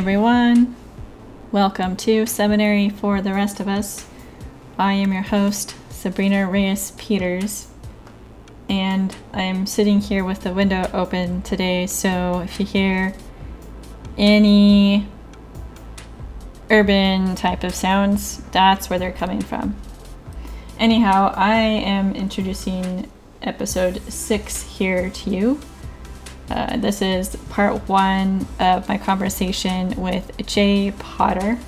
Everyone, welcome to Seminary for the Rest of Us. I am your host, Sabrina Reyes Peters, and I'm sitting here with the window open today. So if you hear any urban type of sounds, that's where they're coming from. Anyhow, I am introducing episode six here to you. Uh, this is part one of my conversation with Jay Potter,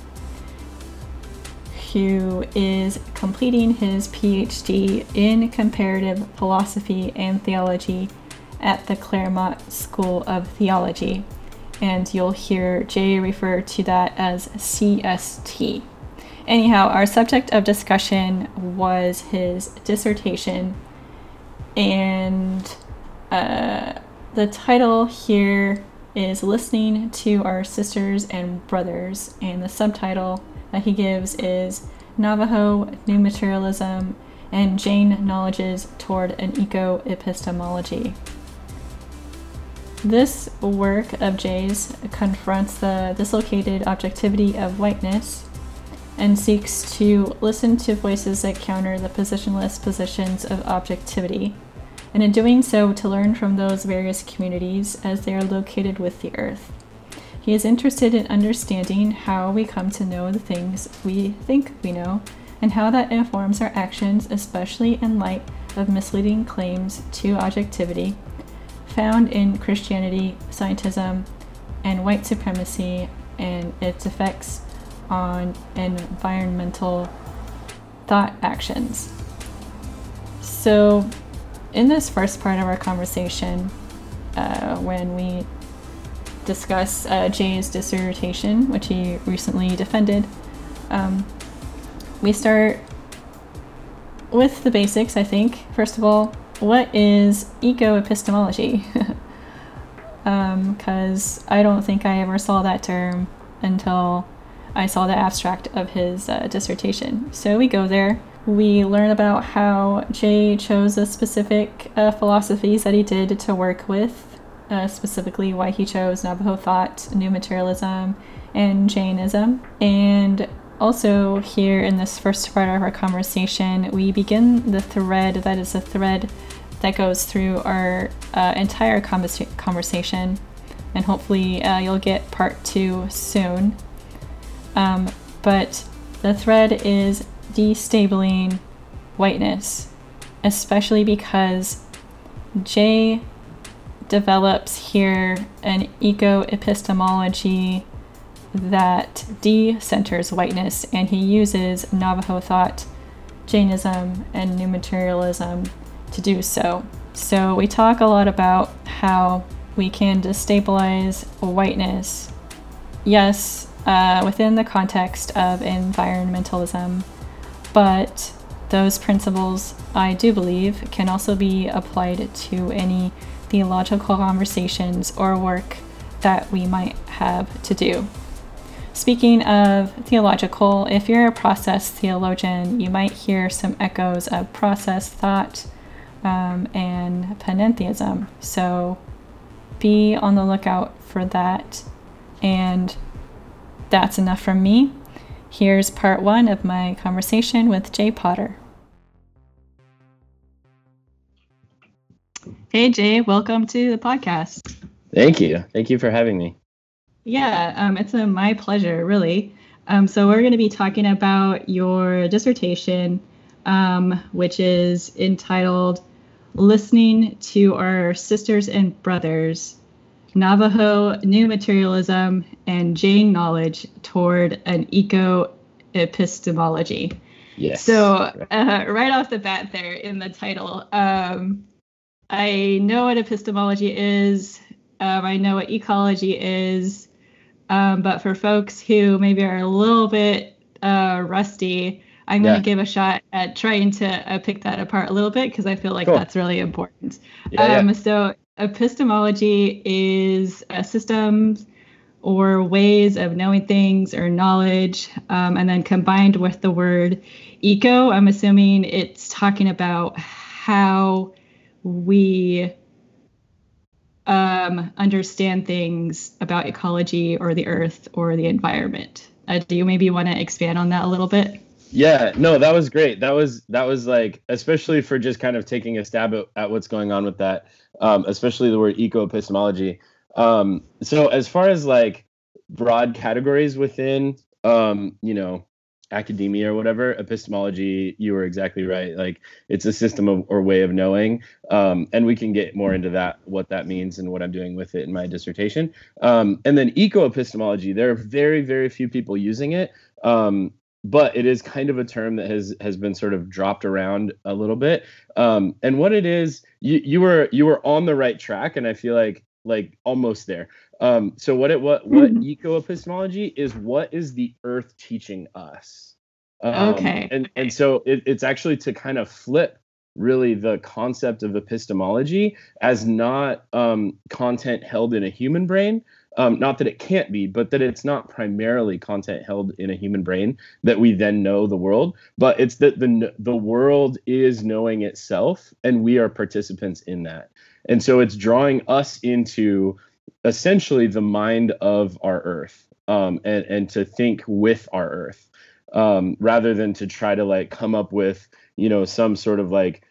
who is completing his PhD in comparative philosophy and theology at the Claremont School of Theology. And you'll hear Jay refer to that as CST. Anyhow, our subject of discussion was his dissertation, and uh, the title here is Listening to Our Sisters and Brothers, and the subtitle that he gives is Navajo New Materialism and Jain Knowledges Toward an Eco Epistemology. This work of Jay's confronts the dislocated objectivity of whiteness and seeks to listen to voices that counter the positionless positions of objectivity and in doing so, to learn from those various communities as they are located with the earth. He is interested in understanding how we come to know the things we think we know, and how that informs our actions, especially in light of misleading claims to objectivity found in Christianity, scientism, and white supremacy, and its effects on environmental thought actions. So, in this first part of our conversation, uh, when we discuss uh, Jay's dissertation, which he recently defended, um, we start with the basics, I think. First of all, what is eco epistemology? Because um, I don't think I ever saw that term until I saw the abstract of his uh, dissertation. So we go there we learn about how Jay chose the specific uh, philosophies that he did to work with, uh, specifically why he chose Navajo thought, New Materialism, and Jainism. And also, here in this first part of our conversation, we begin the thread that is a thread that goes through our uh, entire conversa- conversation. And hopefully, uh, you'll get part two soon. Um, but the thread is destabling whiteness, especially because Jay develops here an eco epistemology that de-centers whiteness and he uses Navajo thought, Jainism, and new materialism to do so. So we talk a lot about how we can destabilize whiteness, yes, uh, within the context of environmentalism, but those principles, I do believe, can also be applied to any theological conversations or work that we might have to do. Speaking of theological, if you're a process theologian, you might hear some echoes of process thought um, and panentheism. So be on the lookout for that. And that's enough from me. Here's part one of my conversation with Jay Potter. Hey, Jay, welcome to the podcast. Thank you. Thank you for having me. Yeah, um, it's a, my pleasure, really. Um, so, we're going to be talking about your dissertation, um, which is entitled Listening to Our Sisters and Brothers Navajo New Materialism and Jain Knowledge Toward an Eco Epistemology. Yes. So, uh, right off the bat, there in the title, um, I know what epistemology is, um, I know what ecology is, um, but for folks who maybe are a little bit uh, rusty, I'm going to give a shot at trying to uh, pick that apart a little bit because I feel like cool. that's really important. Yeah, yeah. Um, so, epistemology is a system or ways of knowing things or knowledge, um, and then combined with the word eco, I'm assuming it's talking about how we um, understand things about ecology or the earth or the environment. Uh, do you maybe want to expand on that a little bit? Yeah, no, that was great. That was that was like especially for just kind of taking a stab at, at what's going on with that, um, especially the word eco epistemology. Um, so as far as like broad categories within, um, you know, academia or whatever, epistemology, you were exactly right. Like it's a system of or way of knowing, um, and we can get more into that, what that means, and what I'm doing with it in my dissertation. Um, and then eco epistemology, there are very very few people using it. Um, but it is kind of a term that has has been sort of dropped around a little bit. Um, and what it is, you you were you were on the right track, and I feel like like almost there. Um, so what it what what mm-hmm. eco epistemology is? What is the Earth teaching us? Um, okay. And and so it, it's actually to kind of flip really the concept of epistemology as not um, content held in a human brain, um, not that it can't be, but that it's not primarily content held in a human brain that we then know the world, but it's that the the world is knowing itself, and we are participants in that. And so it's drawing us into essentially the mind of our Earth, um, and and to think with our Earth, um, rather than to try to like come up with you know some sort of like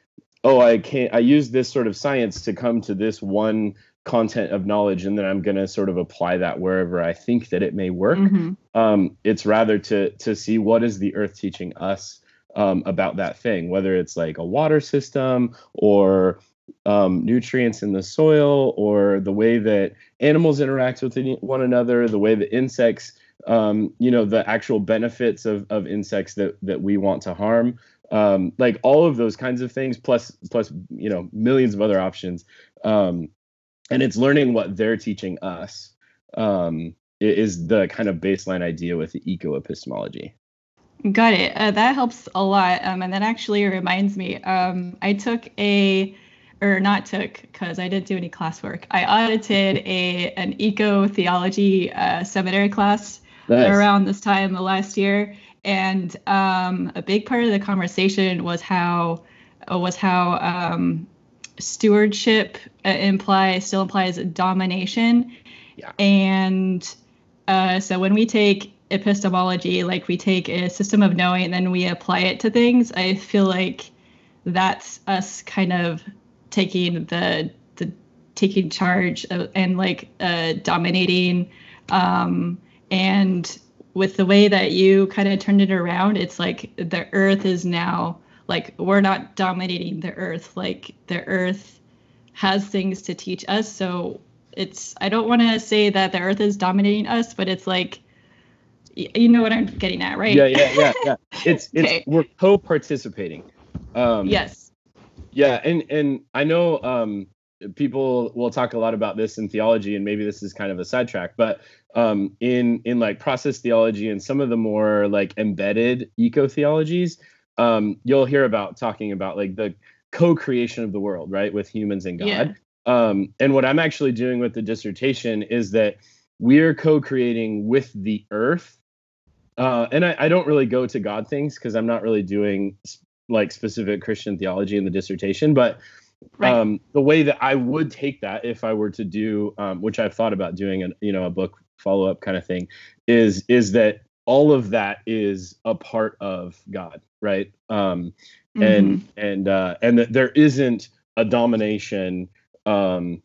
oh i can't i use this sort of science to come to this one content of knowledge and then i'm going to sort of apply that wherever i think that it may work. Mm-hmm. um, it's rather to to see what is the earth teaching us um, about that thing whether it's like a water system or um, nutrients in the soil or the way that animals interact with one another the way that insects um, you know the actual benefits of, of insects that that we want to harm. Um, like all of those kinds of things plus plus you know millions of other options. Um, and it's learning what they're teaching us um, is the kind of baseline idea with the eco epistemology. Got it. Uh, that helps a lot. Um, and that actually reminds me. Um, I took a, or not took, because I didn't do any classwork. I audited a an eco theology uh, seminary class nice. around this time the last year, and um, a big part of the conversation was how was how um, stewardship uh, implies still implies domination. Yeah. And uh, so when we take epistemology, like we take a system of knowing and then we apply it to things, I feel like that's us kind of taking the the taking charge of, and like uh, dominating. Um, and with the way that you kind of turned it around, it's like the earth is now like we're not dominating the earth. Like the earth has things to teach us. So it's i don't want to say that the earth is dominating us but it's like you know what i'm getting at right? Yeah yeah yeah yeah. It's it's okay. we're co-participating. Um yes. Yeah and and i know um people will talk a lot about this in theology and maybe this is kind of a sidetrack but um in in like process theology and some of the more like embedded eco theologies um, you'll hear about talking about like the co-creation of the world, right, with humans and God. Yeah. Um, and what I'm actually doing with the dissertation is that we're co-creating with the earth. Uh, and I, I, don't really go to God things because I'm not really doing like specific Christian theology in the dissertation, but right. um, the way that I would take that if I were to do, um, which I've thought about doing, a you know, a book follow up kind of thing, is is that all of that is a part of God, right? Um, mm-hmm. And and uh, and that there isn't a domination. Um,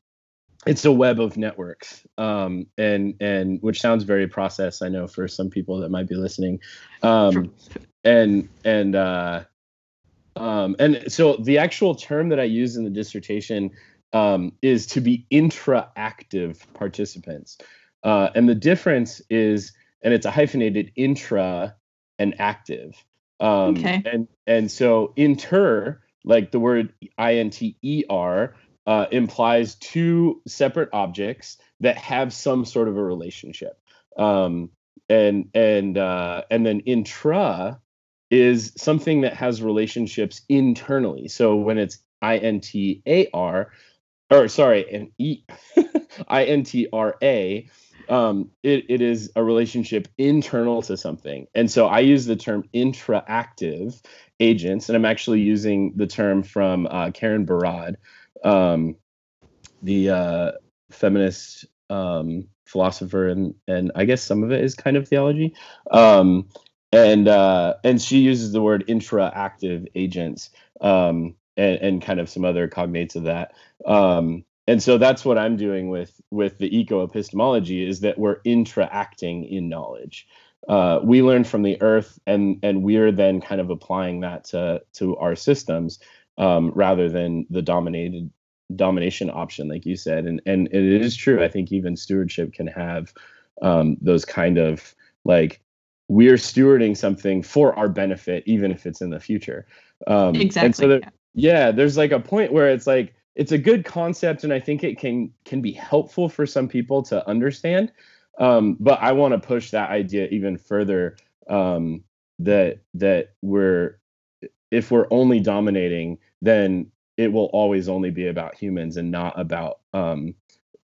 it's a web of networks, um, and and which sounds very process. I know for some people that might be listening, um, and and uh, um, and so the actual term that I use in the dissertation um, is to be intraactive participants, uh, and the difference is and it's a hyphenated intra and active. Um, okay. And and so inter, like the word I N T E R, uh, implies two separate objects that have some sort of a relationship. Um, and and uh, and then intra is something that has relationships internally. So when it's I N T A R, or sorry, an E I N T R A um, it, it is a relationship internal to something. And so I use the term intraactive agents, and I'm actually using the term from uh, Karen Barad, um, the uh, feminist um, philosopher, and and I guess some of it is kind of theology. Um, and uh, and she uses the word intra-active agents um, and, and kind of some other cognates of that. Um, and so that's what I'm doing with with the eco epistemology is that we're intra-acting in knowledge. Uh, we learn from the earth, and and we're then kind of applying that to to our systems um, rather than the dominated domination option, like you said. And and it is true. I think even stewardship can have um, those kind of like we're stewarding something for our benefit, even if it's in the future. Um, exactly. And so there, yeah, there's like a point where it's like it's a good concept, and I think it can can be helpful for some people to understand. Um, but I want to push that idea even further. Um, that that we're if we're only dominating, then it will always only be about humans and not about um,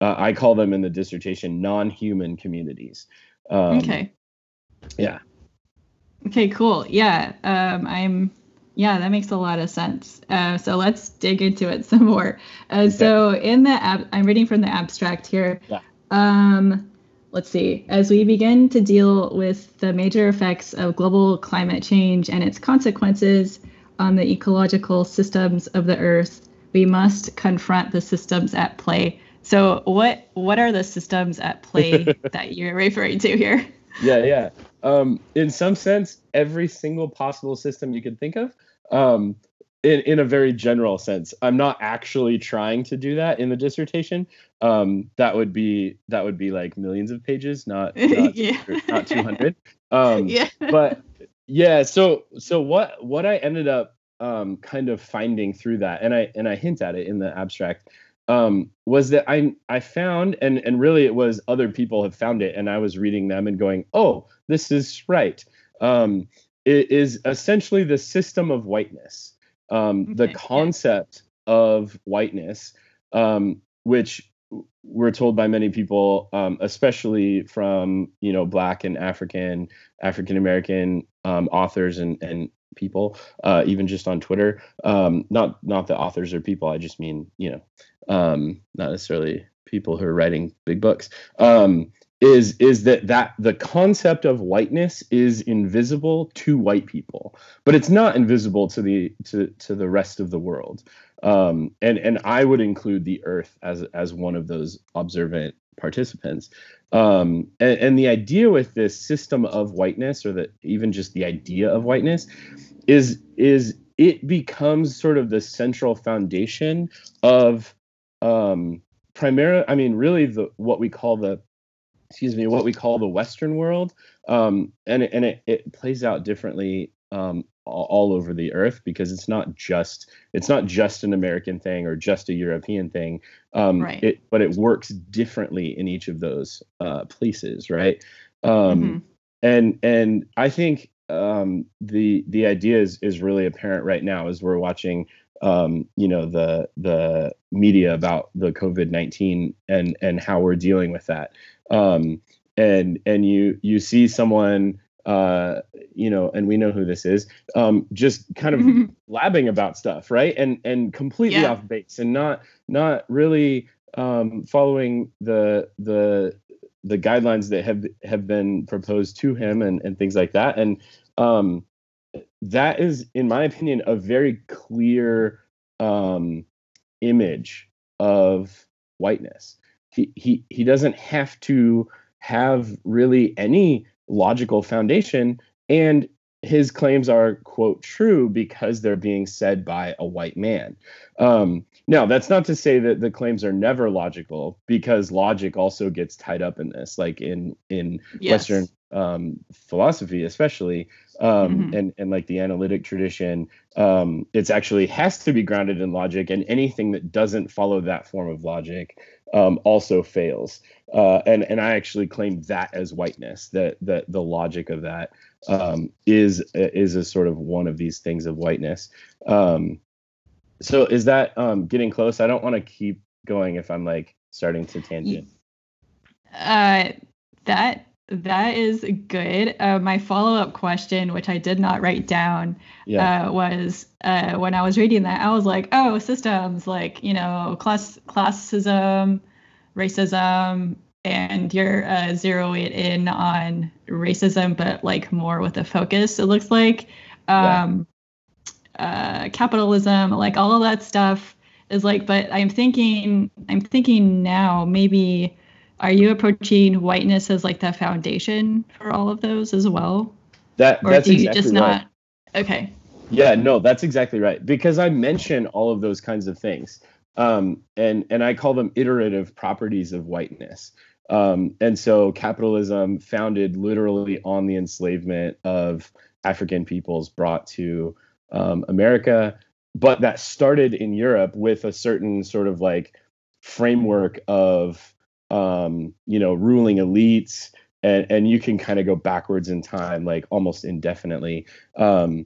uh, I call them in the dissertation non-human communities. Um, okay. Yeah. Okay. Cool. Yeah. Um, I'm. Yeah, that makes a lot of sense. Uh, so let's dig into it some more. Uh, okay. So in the ab- I'm reading from the abstract here. Yeah. Um, let's see. As we begin to deal with the major effects of global climate change and its consequences on the ecological systems of the Earth, we must confront the systems at play. So, what what are the systems at play that you're referring to here? Yeah, yeah. Um, in some sense, every single possible system you could think of. Um, in, in a very general sense. I'm not actually trying to do that in the dissertation. Um, that would be that would be like millions of pages, not not, yeah. not 200. Um, yeah. But yeah, so so what what I ended up um, kind of finding through that, and I and I hint at it in the abstract, um, was that I I found and and really it was other people have found it, and I was reading them and going, oh, this is right. Um, is essentially the system of whiteness um, the concept of whiteness, um, which we're told by many people, um, especially from you know Black and African African American um, authors and and people, uh, even just on Twitter. Um, not not that authors or people. I just mean you know um, not necessarily people who are writing big books. Is is that that the concept of whiteness is invisible to white people but it's not invisible to the to to the rest of the world. Um, and and i would include the earth as as one of those observant participants. Um, and, and the idea with this system of whiteness or that even just the idea of whiteness is is it becomes sort of the central foundation of um primarily i mean really the what we call the excuse me, what we call the Western world, um, and and it, it plays out differently um, all, all, over the earth because it's not just it's not just an American thing or just a European thing, um, right. it, but it works differently in each of those uh, places, right? Um, mm-hmm. And and I think um, the the idea is is really apparent right now as we're watching um, you know the the media about the COVID nineteen and and how we're dealing with that um, and and you you see someone uh, you know, and we know who this is, um, just kind of blabbing about stuff, right? And and completely yeah. off base and not not really um, following the the the guidelines that have have been proposed to him and and things like that. And um, that is, in my opinion, a very clear um, image of whiteness he he he doesn't have to have really any logical foundation and his claims are quote true because they're being said by a white man um, now that's not to say that the claims are never logical because logic also gets tied up in this like in in yes. western um, philosophy especially um, mm-hmm. and and like the analytic tradition um, it's actually has to be grounded in logic and anything that doesn't follow that form of logic um, also fails. Uh, and and I actually claim that as whiteness, that that the logic of that um, is is a sort of one of these things of whiteness. Um, so is that um, getting close? I don't want to keep going if I'm like starting to tangent. Uh, that that is good. Uh, my follow up question, which I did not write down, yeah. uh, was uh, when I was reading that, I was like, oh, systems like, you know, class classism, racism and you're uh, zeroing in on racism, but like more with a focus, it looks like. Um, yeah. uh, capitalism, like all of that stuff is like, but I'm thinking, I'm thinking now, maybe are you approaching whiteness as like the foundation for all of those as well? That or that's do you exactly just right. not? Okay. Yeah, no, that's exactly right. Because I mention all of those kinds of things. Um, and and I call them iterative properties of whiteness. Um, and so capitalism founded literally on the enslavement of African peoples brought to um, America, but that started in Europe with a certain sort of like framework of um, you know ruling elites, and and you can kind of go backwards in time like almost indefinitely. Um,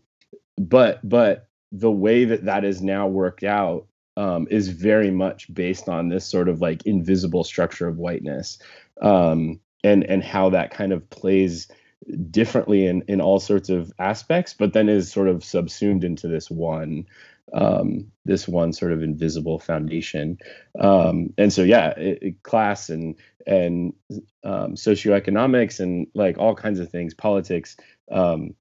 but but the way that that is now worked out um, is very much based on this sort of like invisible structure of whiteness um, and and how that kind of plays differently in in all sorts of aspects but then is sort of subsumed into this one um, this one sort of invisible foundation. Um, and so yeah it, it, class and and um, socioeconomics and like all kinds of things politics um,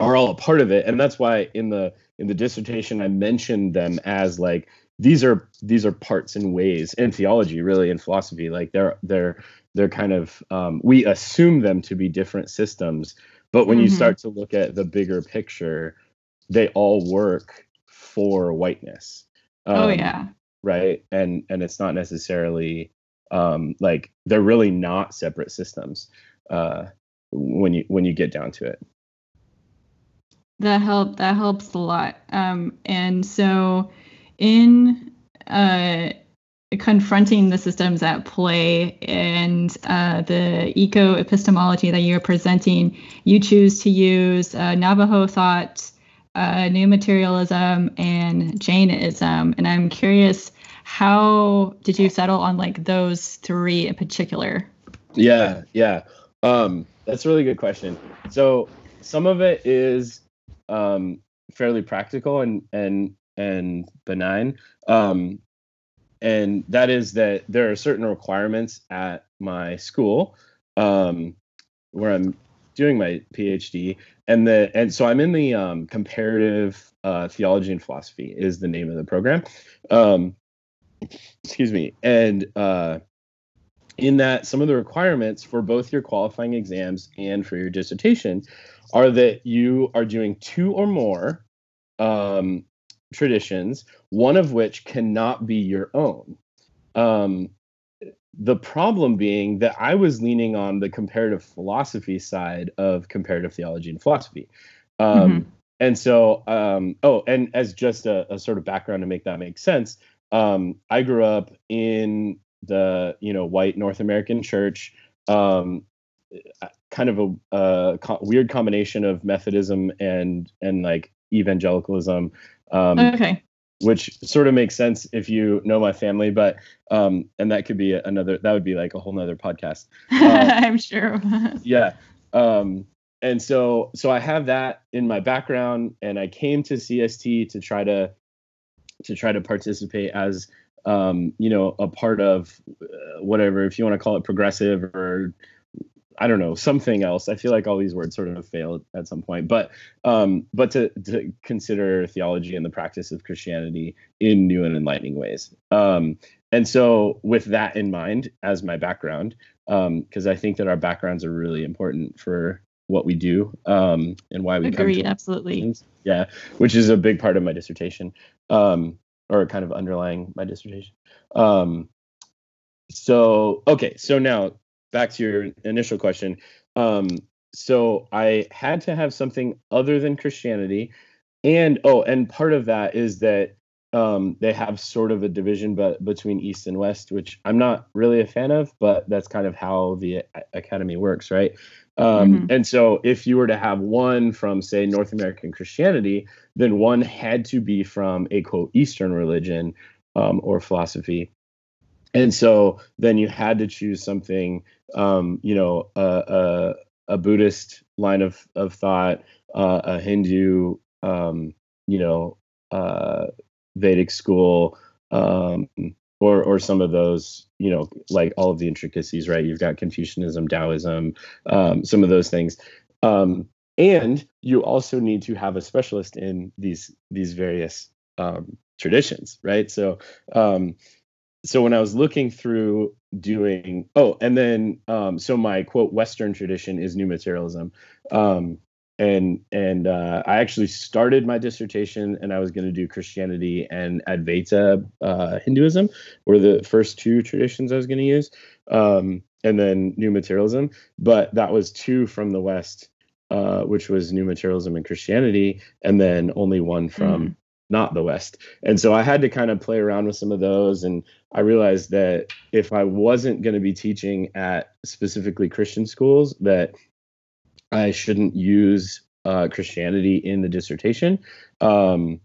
are all a part of it. And that's why in the in the dissertation i mentioned them as like these are these are parts and ways in theology really in philosophy. Like they're they're they're kind of um, we assume them to be different systems but when mm-hmm. you start to look at the bigger picture they all work for whiteness. Oh, um, oh yeah. right? And and it's not necessarily um like they're really not separate systems uh when you when you get down to it. That help that helps a lot. Um, and so in uh, confronting the systems at play and uh, the eco epistemology that you're presenting, you choose to use uh, Navajo thought, uh, new materialism, and Jainism. And I'm curious, how did you settle on like those three in particular? Yeah, yeah. Um, that's a really good question. So some of it is um, fairly practical and and and benign. Um, and that is that there are certain requirements at my school um, where I'm doing my PhD, and the and so I'm in the um, comparative uh, theology and philosophy is the name of the program. Um, excuse me, and uh, in that some of the requirements for both your qualifying exams and for your dissertation are that you are doing two or more um, traditions, one of which cannot be your own. Um, the problem being that I was leaning on the comparative philosophy side of comparative theology and philosophy. Um, mm-hmm. And so, um, oh, and as just a, a, sort of background to make that make sense, um, I grew up in the you know white North American church. Um, kind of a, a co- weird combination of Methodism and and like evangelicalism. Um, okay. Which sort of makes sense if you know my family, but um, and that could be another. That would be like a whole nother podcast. Uh, I'm sure. yeah. Um, and so so I have that in my background, and I came to CST to try to to try to participate as um, you know a part of uh, whatever if you want to call it progressive or I don't know something else. I feel like all these words sort of failed at some point, but um, but to, to consider theology and the practice of Christianity in new and enlightening ways. Um, and so, with that in mind as my background, because um, I think that our backgrounds are really important for what we do um, and why we agree. absolutely. Yeah, which is a big part of my dissertation, um, or kind of underlying my dissertation. Um, so okay, so now back to your initial question. Um, so I had to have something other than Christianity, and oh, and part of that is that um, they have sort of a division, but between East and West, which I'm not really a fan of, but that's kind of how the academy works, right? Um, mm-hmm. And so, if you were to have one from, say, North American Christianity, then one had to be from a quote Eastern religion um, or philosophy and so then you had to choose something um, you know a, a, a, buddhist line of, of thought uh, a hindu um, you know uh, vedic school um, or or some of those you know like all of the intricacies right? You've got confucianism taoism um, some of those things. Um, and you also need to have a specialist in these these various um, traditions right? So um, so when i was looking through doing oh and then um, so my quote western tradition is new materialism um, and and uh, I actually started my dissertation, and I was going to do Christianity and Advaita uh, Hinduism were the first two traditions I was going to use, um, and then New Materialism. But that was two from the West, uh, which was New Materialism and Christianity, and then only one from mm. Not the West. And so I had to kind of play around with some of those, and I realized that if I wasn't going to be teaching at specifically Christian schools, that I shouldn't use uh, Christianity in the dissertation, um,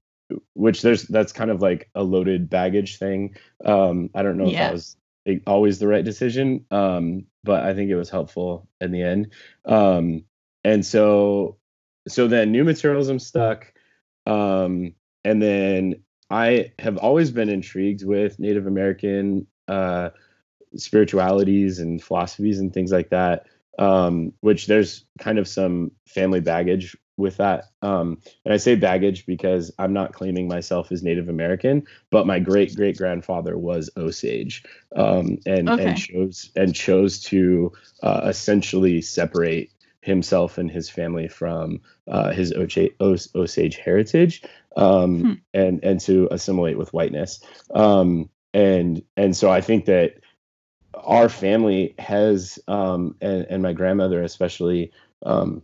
which there's that's kind of like a loaded baggage thing. Um, I don't know yeah. if that was always the right decision, um, but I think it was helpful in the end. Um, and so, so then new materialism stuck, um, and then I have always been intrigued with Native American uh, spiritualities and philosophies and things like that um, which there's kind of some family baggage with that. Um, and I say baggage because I'm not claiming myself as Native American, but my great great grandfather was Osage, um, and okay. and chose and chose to uh, essentially separate himself and his family from uh, his Osage heritage, um, hmm. and and to assimilate with whiteness. Um, and and so I think that our family has um, and, and my grandmother especially um,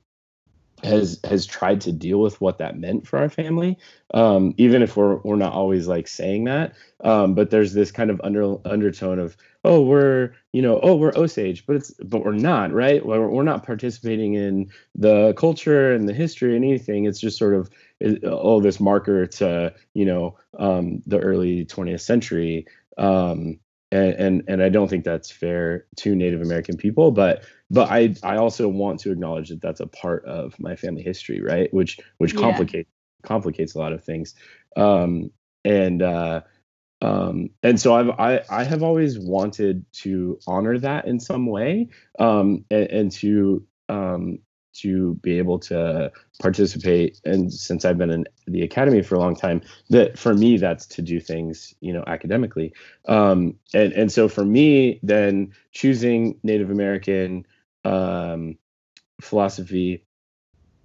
has has tried to deal with what that meant for our family um, even if we're we're not always like saying that. Um, but there's this kind of under undertone of oh we're you know oh we're osage but it's but we're not right? We're, we're not participating in the culture and the history and anything. It's just sort of oh this marker to you know um, the early 20th century. Um, and, and and I don't think that's fair to Native American people. But but I I also want to acknowledge that that's a part of my family history, right? Which which yeah. complicates complicates a lot of things. Um, and uh, um, and so I've I I have always wanted to honor that in some way, um, and, and to um, to be able to participate and since i've been in the academy for a long time that for me that's to do things you know academically um, and and so for me then choosing native american um, philosophy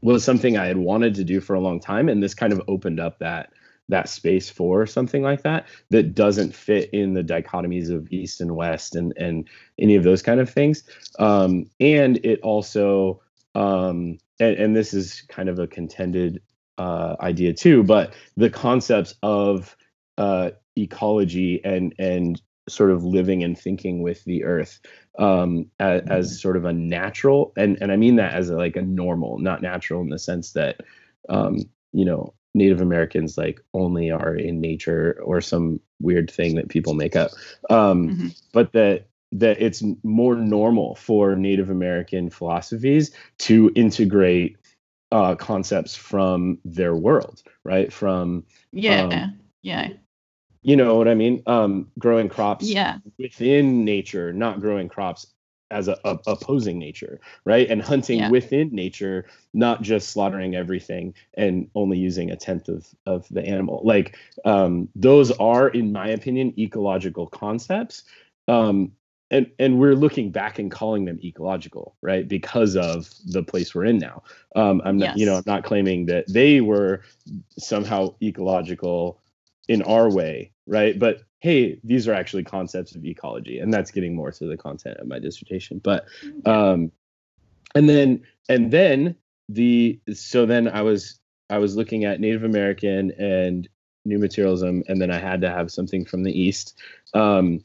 was something i had wanted to do for a long time and this kind of opened up that that space for something like that that doesn't fit in the dichotomies of east and west and and any of those kind of things. Um, and it also um, and, and, this is kind of a contended uh, idea too, but the concepts of uh, ecology and and sort of living and thinking with the earth um, as, as, mm-hmm. sort of a natural, and and I mean that as a, like a normal, not natural in the sense that um, you know Native Americans like only are in nature or some weird thing that people make up, um, mm-hmm. but that that it's more normal for Native American philosophies to integrate uh, concepts from their world, right? From yeah, um, yeah. You know what I mean? Um, growing crops yeah. within nature, not growing crops as a, a opposing nature, right? And hunting yeah. within nature, not just slaughtering everything and only using a tenth of of the animal. Like um, those are, in my opinion, ecological concepts um, and and we're looking back and calling them ecological right because of the place we're in now um i'm not yes. you know i'm not claiming that they were somehow ecological in our way right? But hey these are actually concepts of ecology and that's getting more to the content of my dissertation. But um and then and then the so then i was i was looking at native american and new materialism and then i had to have something from the east. Um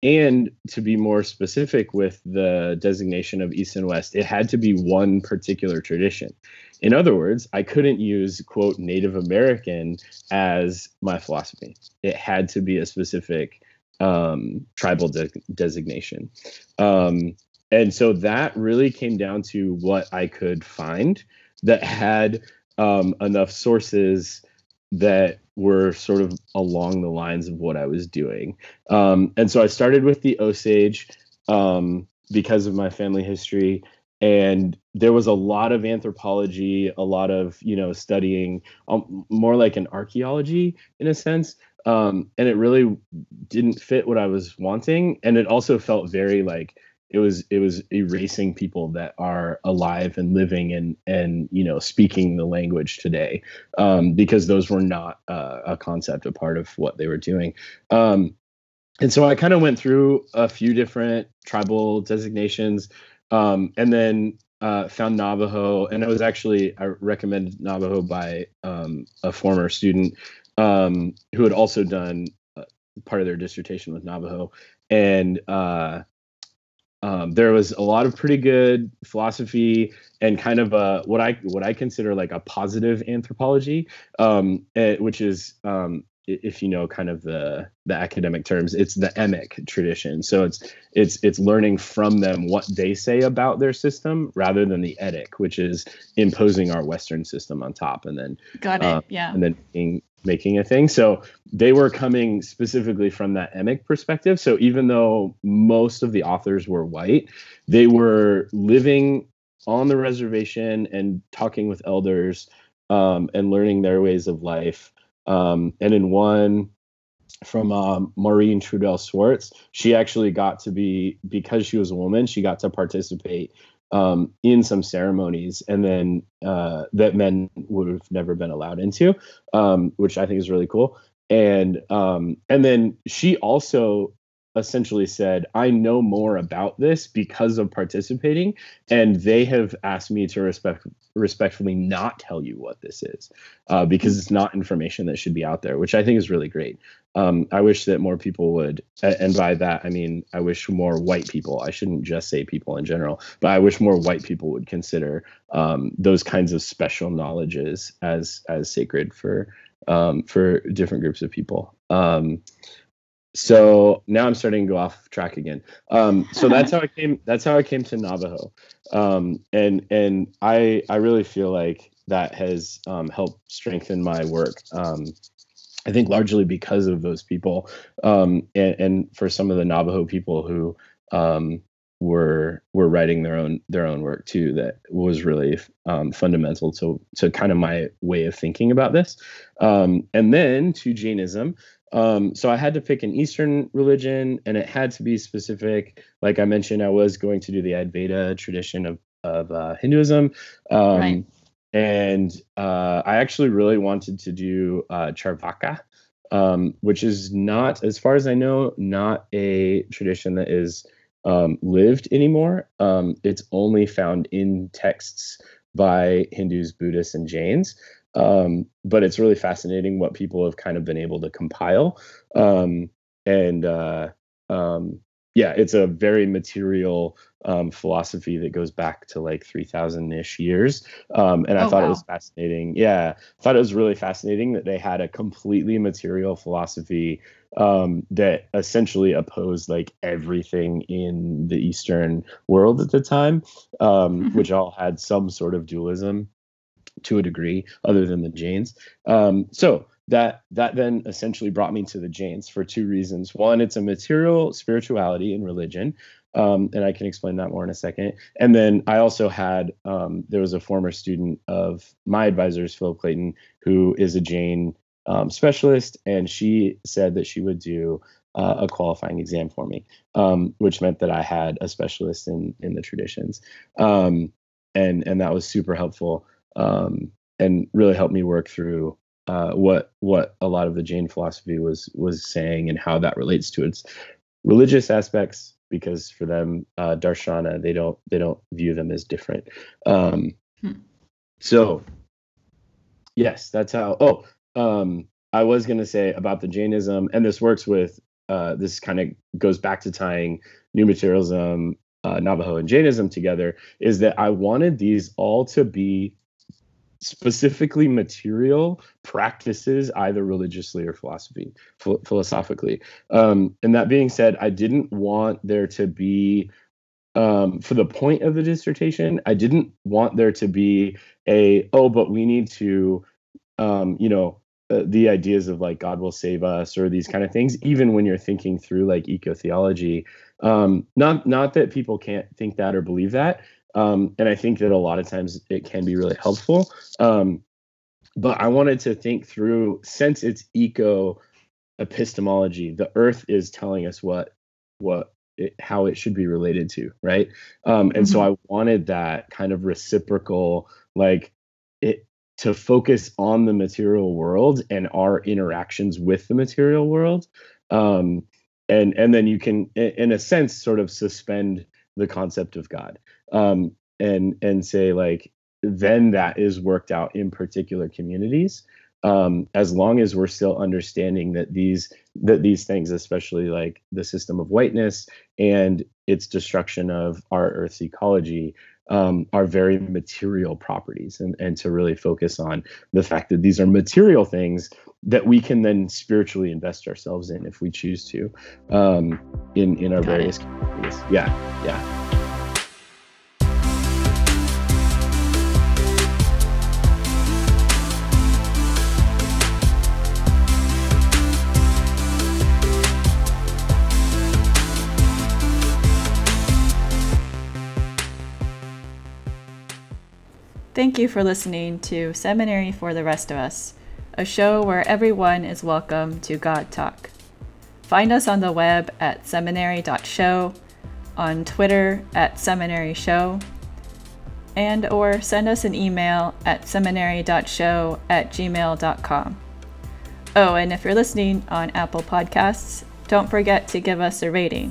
and to be more specific with the designation of East and West, it had to be one particular tradition. In other words, I couldn't use, quote, Native American as my philosophy. It had to be a specific um, tribal de- designation. Um, and so that really came down to what I could find that had um, enough sources that were sort of along the lines of what I was doing. Um, and so I started with the Osage um, because of my family history. And there was a lot of anthropology, a lot of, you know, studying um, more like an archaeology in a sense. Um, and it really didn't fit what I was wanting. And it also felt very like, it was it was erasing people that are alive and living and and you know speaking the language today um, because those were not uh, a concept a part of what they were doing um, and so i kind of went through a few different tribal designations um, and then uh, found navajo and it was actually i recommended navajo by um, a former student um, who had also done uh, part of their dissertation with navajo. And uh, um, there was a lot of pretty good philosophy and kind of a what I what I consider like a positive anthropology, um, it, eh, which is um, if you know kind of the the academic terms, it's the emic tradition. So it's it's it's learning from them what they say about their system rather than the etic, which is imposing our Western system on top and then got it, uh, yeah, and then being making a thing. So they were coming specifically from that emic perspective. So even though most of the authors were white, they were living on the reservation and talking with elders um, and learning their ways of life. Um, and in one from um, Maureen Trudelle Schwarz, she actually got to be because she was a woman, she got to participate um, in some ceremonies, and then uh, that men would have never been allowed into, um, which I think is really cool. And um, and then she also essentially said, I know more about this because of participating, and they have asked me to respect respectfully not tell you what this is uh, because it's not information that should be out there, which I think is really great. Um, I wish that more people would, and by that I mean I wish more white people. I shouldn't just say people in general, but I wish more white people would consider um, those kinds of special knowledges as as sacred for um, for different groups of people. Um, so now I'm starting to go off track again. Um, so that's how I came. That's how I came to Navajo, um, and and I I really feel like that has um, helped strengthen my work. Um, I think largely because of those people, um, and, and, for some of the Navajo people who um, were were writing their own their own work too. That was really fundamental to to kind of my way of thinking about this. and then to Jainism. Um, so I had to pick an Eastern religion, and it had to be specific. Like I mentioned, I was going to do the Advaita tradition of of uh, Hinduism, um, right. and uh, I actually really wanted to do uh, Charvaka, um, which is not, as far as I know, not a tradition that is um, lived anymore. Um, it's only found in texts by Hindus, Buddhists, and Jains. Um, but it's really fascinating what people have kind of been able to compile. Um, and uh, um, yeah, it's a very material um, philosophy that goes back to like 3000 ish years. Um, and I oh, thought wow. it was fascinating. Yeah, I thought it was really fascinating that they had a completely material philosophy um, that essentially opposed like everything in the Eastern world at the time, um, mm-hmm. which all had some sort of dualism to a degree, other than the Jains. Um, so that that then essentially brought me to the Jains for two reasons. One, it's a material spirituality and religion, um, and I can explain that more in a second. And then I also had um, there was a former student of my advisors, Philip Clayton, who is a Jain um, specialist, and she said that she would do uh, a qualifying exam for me, um, which meant that I had a specialist in in the traditions, um, and and that was super helpful um, and really helped me work through uh, what what a lot of the Jain philosophy was was saying and how that relates to its religious aspects. Because for them, uh, darshana, they don't they don't view them as different. Um, hmm. So, yes, that's how. Oh, um, I was going to say about the Jainism, and this works with uh, this kind of goes back to tying new materialism, uh, Navajo, and Jainism together. Is that I wanted these all to be specifically material practices either religiously or philosophy ph- philosophically um, and that being said i didn't want there to be um, for the point of the dissertation i didn't want there to be a oh but we need to um, you know uh, the ideas of like God will save us or these kind of things, even when you're thinking through like eco theology. Um, not not that people can't think that or believe that, um, and I think that a lot of times it can be really helpful. Um, but I wanted to think through since it's eco epistemology, the Earth is telling us what what it, how it should be related to, right? Um, and mm-hmm. so I wanted that kind of reciprocal, like it to focus on the material world and our interactions with the material world um, and and then you can in a sense sort of suspend the concept of god um, and and say like then that is worked out in particular communities um, as long as we're still understanding that these that these things especially like the system of whiteness and its destruction of our earth's ecology um, are very material properties and, and to really focus on the fact that these are material things that we can then spiritually invest ourselves in if we choose to um, in, in our Got various it. communities. Yeah, yeah. Thank you for listening to Seminary for the Rest of Us, a show where everyone is welcome to God Talk. Find us on the web at seminary.show, on Twitter at seminary show, and or send us an email at seminary.show at gmail.com. Oh, and if you're listening on Apple Podcasts, don't forget to give us a rating.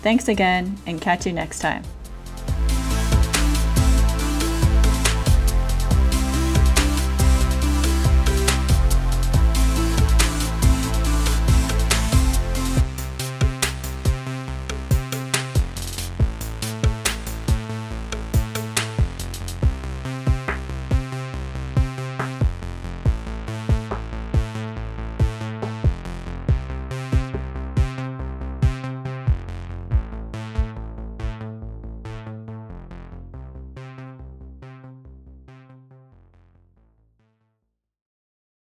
Thanks again, and catch you next time.